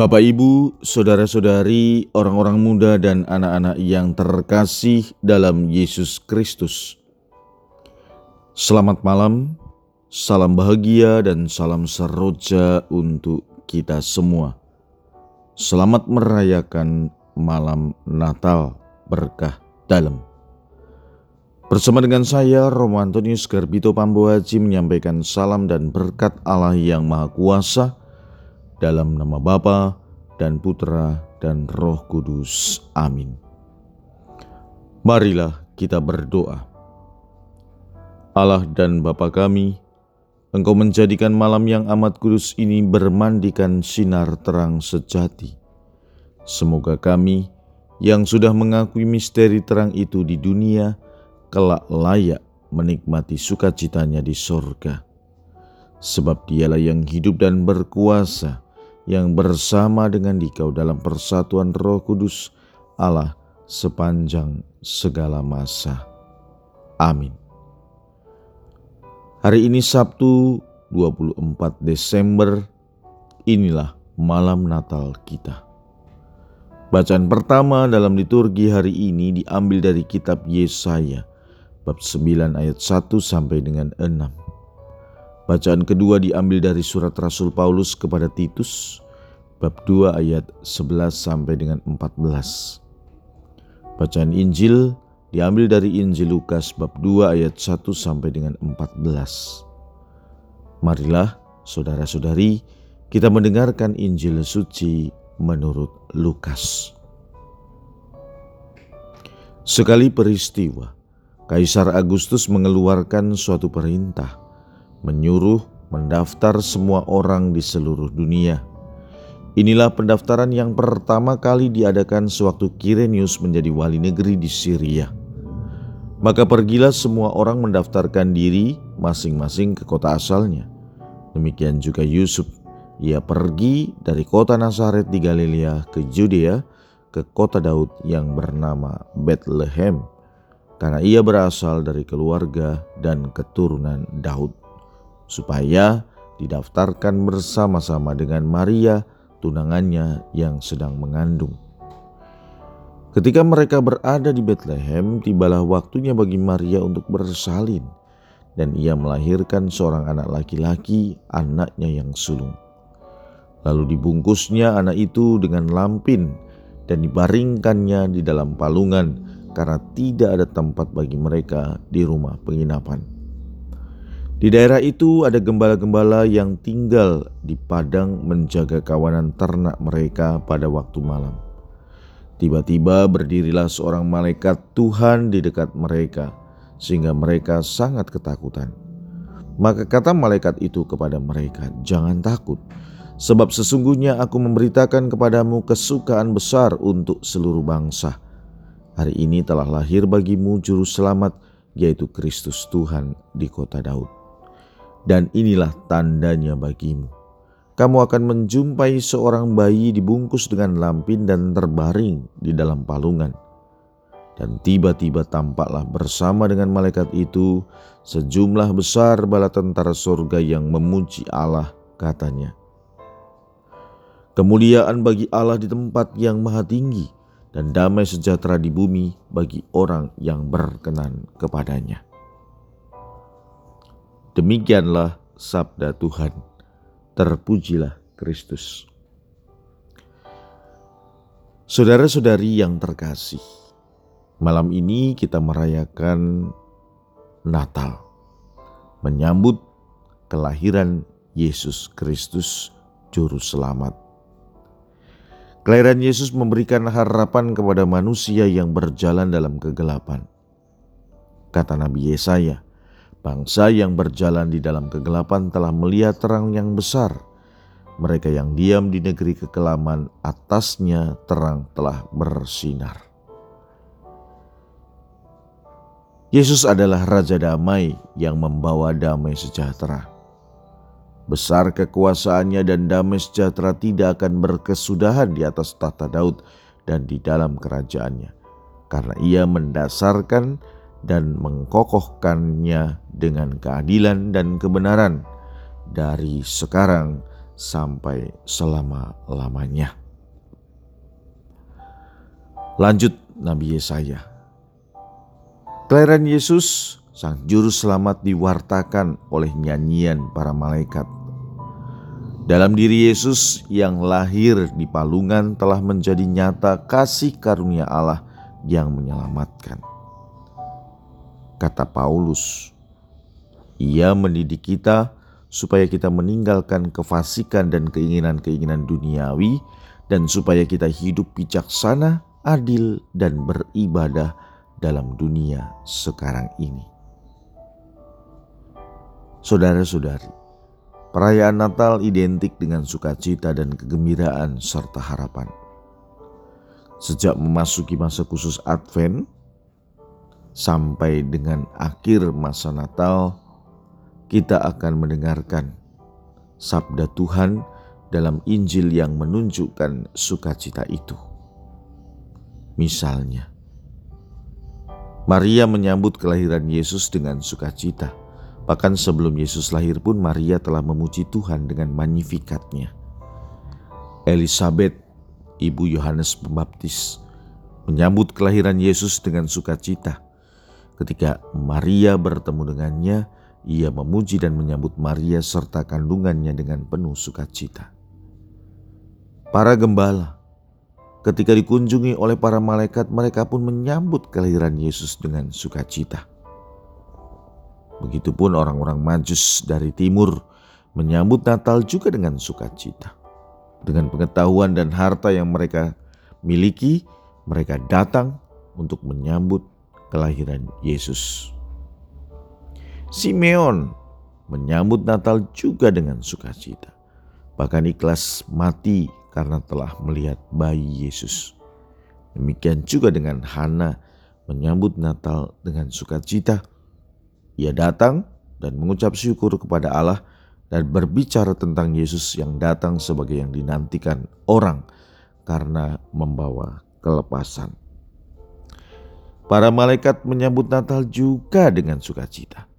Bapak, Ibu, saudara-saudari, orang-orang muda, dan anak-anak yang terkasih dalam Yesus Kristus, selamat malam, salam bahagia, dan salam seroja untuk kita semua. Selamat merayakan malam Natal berkah dalam. Bersama dengan saya, Romo Antonius Garbito Pambuaji menyampaikan salam dan berkat Allah yang Maha Kuasa dalam nama Bapa dan Putra dan Roh Kudus. Amin. Marilah kita berdoa. Allah dan Bapa kami, Engkau menjadikan malam yang amat kudus ini bermandikan sinar terang sejati. Semoga kami yang sudah mengakui misteri terang itu di dunia, kelak layak menikmati sukacitanya di sorga. Sebab dialah yang hidup dan berkuasa, yang bersama dengan dikau dalam persatuan roh kudus Allah sepanjang segala masa. Amin. Hari ini Sabtu 24 Desember, inilah malam Natal kita. Bacaan pertama dalam liturgi hari ini diambil dari kitab Yesaya, bab 9 ayat 1 sampai dengan 6. Bacaan kedua diambil dari surat Rasul Paulus kepada Titus bab 2 ayat 11 sampai dengan 14. Bacaan Injil diambil dari Injil Lukas bab 2 ayat 1 sampai dengan 14. Marilah saudara-saudari kita mendengarkan Injil suci menurut Lukas. Sekali peristiwa, Kaisar Agustus mengeluarkan suatu perintah menyuruh mendaftar semua orang di seluruh dunia. Inilah pendaftaran yang pertama kali diadakan sewaktu Kirenius menjadi wali negeri di Syria. Maka pergilah semua orang mendaftarkan diri masing-masing ke kota asalnya. Demikian juga Yusuf. Ia pergi dari kota Nazaret di Galilea ke Judea ke kota Daud yang bernama Bethlehem karena ia berasal dari keluarga dan keturunan Daud supaya didaftarkan bersama-sama dengan Maria, tunangannya yang sedang mengandung. Ketika mereka berada di Bethlehem, tibalah waktunya bagi Maria untuk bersalin, dan ia melahirkan seorang anak laki-laki, anaknya yang sulung. Lalu dibungkusnya anak itu dengan lampin dan dibaringkannya di dalam palungan karena tidak ada tempat bagi mereka di rumah penginapan. Di daerah itu ada gembala-gembala yang tinggal di padang menjaga kawanan ternak mereka pada waktu malam. Tiba-tiba berdirilah seorang malaikat Tuhan di dekat mereka, sehingga mereka sangat ketakutan. Maka kata malaikat itu kepada mereka, "Jangan takut, sebab sesungguhnya aku memberitakan kepadamu kesukaan besar untuk seluruh bangsa. Hari ini telah lahir bagimu Juru Selamat, yaitu Kristus Tuhan di kota Daud." Dan inilah tandanya bagimu. Kamu akan menjumpai seorang bayi dibungkus dengan lampin dan terbaring di dalam palungan. Dan tiba-tiba tampaklah bersama dengan malaikat itu sejumlah besar bala tentara surga yang memuji Allah katanya. Kemuliaan bagi Allah di tempat yang maha tinggi dan damai sejahtera di bumi bagi orang yang berkenan kepadanya. Demikianlah sabda Tuhan. Terpujilah Kristus. Saudara-saudari yang terkasih, malam ini kita merayakan Natal, menyambut kelahiran Yesus Kristus, Juru Selamat. Kelahiran Yesus memberikan harapan kepada manusia yang berjalan dalam kegelapan. Kata Nabi Yesaya, Bangsa yang berjalan di dalam kegelapan telah melihat terang yang besar. Mereka yang diam di negeri kekelaman, atasnya terang telah bersinar. Yesus adalah Raja Damai yang membawa damai sejahtera. Besar kekuasaannya dan damai sejahtera tidak akan berkesudahan di atas tata Daud dan di dalam kerajaannya, karena ia mendasarkan dan mengkokohkannya dengan keadilan dan kebenaran dari sekarang sampai selama-lamanya. Lanjut Nabi Yesaya. Kelahiran Yesus, Sang Juru Selamat diwartakan oleh nyanyian para malaikat. Dalam diri Yesus yang lahir di palungan telah menjadi nyata kasih karunia Allah yang menyelamatkan. Kata Paulus, ia mendidik kita supaya kita meninggalkan kefasikan dan keinginan-keinginan duniawi dan supaya kita hidup bijaksana adil, dan beribadah dalam dunia sekarang ini. Saudara-saudari, perayaan Natal identik dengan sukacita dan kegembiraan serta harapan. Sejak memasuki masa khusus Advent sampai dengan akhir masa Natal, kita akan mendengarkan sabda Tuhan dalam Injil yang menunjukkan sukacita itu. Misalnya, Maria menyambut kelahiran Yesus dengan sukacita. Bahkan sebelum Yesus lahir pun Maria telah memuji Tuhan dengan magnifikatnya. Elizabeth, ibu Yohanes Pembaptis, menyambut kelahiran Yesus dengan sukacita. Ketika Maria bertemu dengannya, ia memuji dan menyambut Maria serta kandungannya dengan penuh sukacita. Para gembala Ketika dikunjungi oleh para malaikat, mereka pun menyambut kelahiran Yesus dengan sukacita. Begitupun orang-orang Majus dari timur menyambut Natal juga dengan sukacita. Dengan pengetahuan dan harta yang mereka miliki, mereka datang untuk menyambut kelahiran Yesus. Simeon menyambut Natal juga dengan sukacita. Bahkan ikhlas mati karena telah melihat bayi Yesus. Demikian juga dengan Hana menyambut Natal dengan sukacita. Ia datang dan mengucap syukur kepada Allah dan berbicara tentang Yesus yang datang sebagai yang dinantikan orang karena membawa kelepasan. Para malaikat menyambut Natal juga dengan sukacita.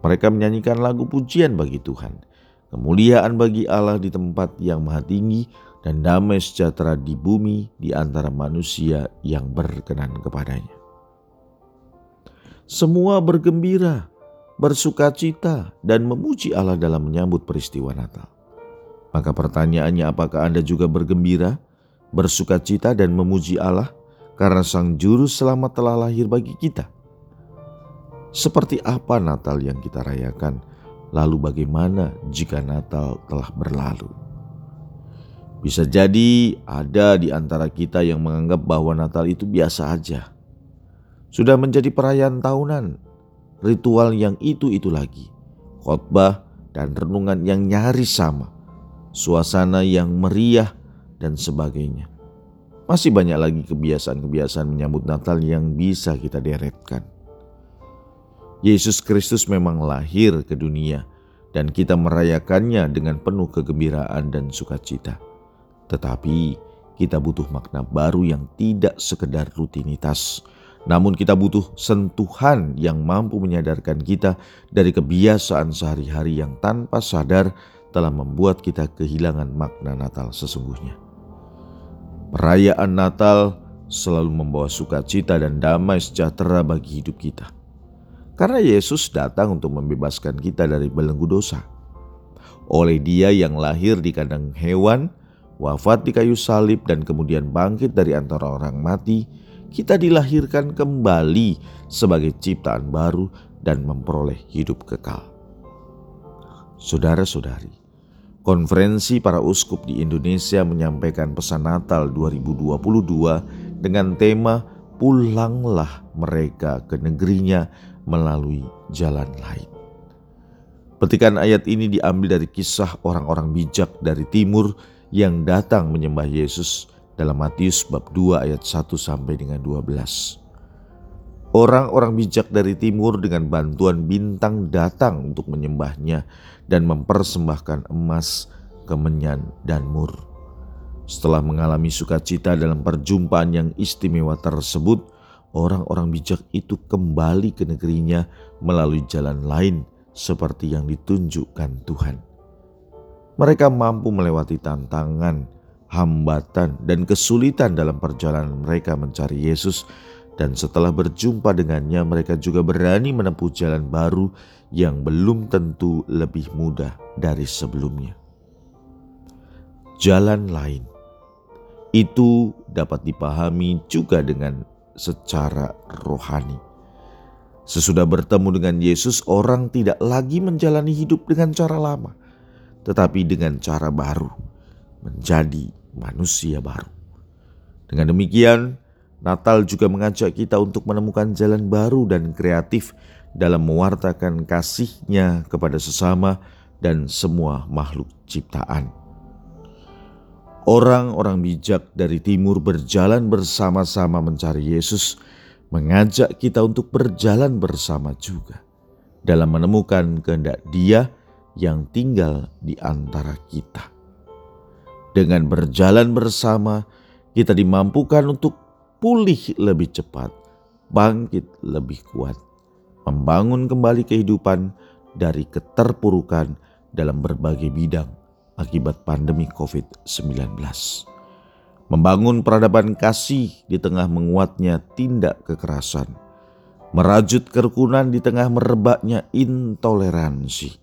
Mereka menyanyikan lagu pujian bagi Tuhan kemuliaan bagi Allah di tempat yang maha tinggi, dan damai sejahtera di bumi di antara manusia yang berkenan kepadanya. Semua bergembira, bersukacita, dan memuji Allah dalam menyambut peristiwa Natal. Maka pertanyaannya apakah Anda juga bergembira, bersukacita, dan memuji Allah karena Sang Juru Selamat telah lahir bagi kita? Seperti apa Natal yang kita rayakan? Lalu bagaimana jika Natal telah berlalu? Bisa jadi ada di antara kita yang menganggap bahwa Natal itu biasa aja. Sudah menjadi perayaan tahunan, ritual yang itu-itu lagi, khotbah dan renungan yang nyaris sama, suasana yang meriah dan sebagainya. Masih banyak lagi kebiasaan-kebiasaan menyambut Natal yang bisa kita deretkan. Yesus Kristus memang lahir ke dunia dan kita merayakannya dengan penuh kegembiraan dan sukacita. Tetapi kita butuh makna baru yang tidak sekedar rutinitas, namun kita butuh sentuhan yang mampu menyadarkan kita dari kebiasaan sehari-hari yang tanpa sadar telah membuat kita kehilangan makna Natal sesungguhnya. Perayaan Natal selalu membawa sukacita dan damai sejahtera bagi hidup kita karena Yesus datang untuk membebaskan kita dari belenggu dosa. Oleh dia yang lahir di kandang hewan, wafat di kayu salib dan kemudian bangkit dari antara orang mati, kita dilahirkan kembali sebagai ciptaan baru dan memperoleh hidup kekal. Saudara-saudari, konferensi para uskup di Indonesia menyampaikan pesan Natal 2022 dengan tema Pulanglah mereka ke negerinya melalui jalan lain. Petikan ayat ini diambil dari kisah orang-orang bijak dari timur yang datang menyembah Yesus dalam Matius bab 2 ayat 1 sampai dengan 12. Orang-orang bijak dari timur dengan bantuan bintang datang untuk menyembahnya dan mempersembahkan emas, kemenyan, dan mur. Setelah mengalami sukacita dalam perjumpaan yang istimewa tersebut, orang-orang bijak itu kembali ke negerinya melalui jalan lain seperti yang ditunjukkan Tuhan. mereka mampu melewati tantangan, hambatan, dan kesulitan dalam perjalanan mereka mencari Yesus, dan setelah berjumpa dengannya, mereka juga berani menempuh jalan baru yang belum tentu lebih mudah dari sebelumnya. Jalan lain itu dapat dipahami juga dengan secara rohani. Sesudah bertemu dengan Yesus, orang tidak lagi menjalani hidup dengan cara lama, tetapi dengan cara baru, menjadi manusia baru. Dengan demikian, Natal juga mengajak kita untuk menemukan jalan baru dan kreatif dalam mewartakan kasihnya kepada sesama dan semua makhluk ciptaan. Orang-orang bijak dari timur berjalan bersama-sama mencari Yesus, mengajak kita untuk berjalan bersama juga dalam menemukan kehendak Dia yang tinggal di antara kita. Dengan berjalan bersama, kita dimampukan untuk pulih lebih cepat, bangkit lebih kuat, membangun kembali kehidupan dari keterpurukan dalam berbagai bidang akibat pandemi COVID-19. Membangun peradaban kasih di tengah menguatnya tindak kekerasan. Merajut kerukunan di tengah merebaknya intoleransi.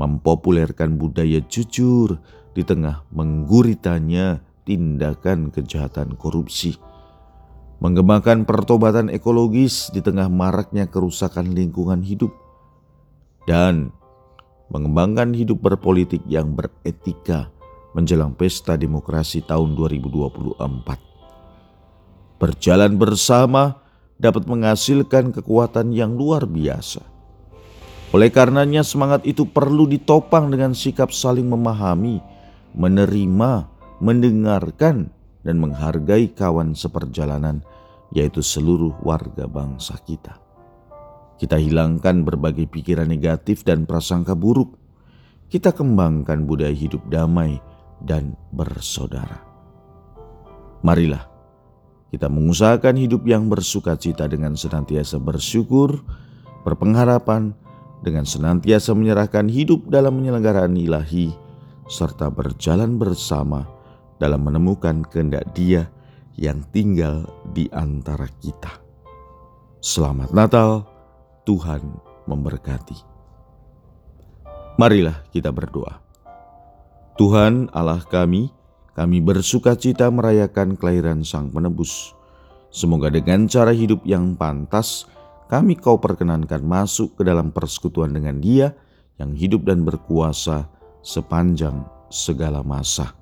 Mempopulerkan budaya jujur di tengah mengguritanya tindakan kejahatan korupsi. Mengembangkan pertobatan ekologis di tengah maraknya kerusakan lingkungan hidup. Dan mengembangkan hidup berpolitik yang beretika menjelang pesta demokrasi tahun 2024. Berjalan bersama dapat menghasilkan kekuatan yang luar biasa. Oleh karenanya semangat itu perlu ditopang dengan sikap saling memahami, menerima, mendengarkan, dan menghargai kawan seperjalanan, yaitu seluruh warga bangsa kita. Kita hilangkan berbagai pikiran negatif dan prasangka buruk. Kita kembangkan budaya hidup damai dan bersaudara. Marilah kita mengusahakan hidup yang bersuka cita dengan senantiasa bersyukur, berpengharapan, dengan senantiasa menyerahkan hidup dalam penyelenggaraan ilahi, serta berjalan bersama dalam menemukan kehendak Dia yang tinggal di antara kita. Selamat Natal! Tuhan memberkati. Marilah kita berdoa. Tuhan Allah kami, kami bersuka cita merayakan kelahiran Sang Penebus. Semoga dengan cara hidup yang pantas, kami kau perkenankan masuk ke dalam persekutuan dengan dia yang hidup dan berkuasa sepanjang segala masa.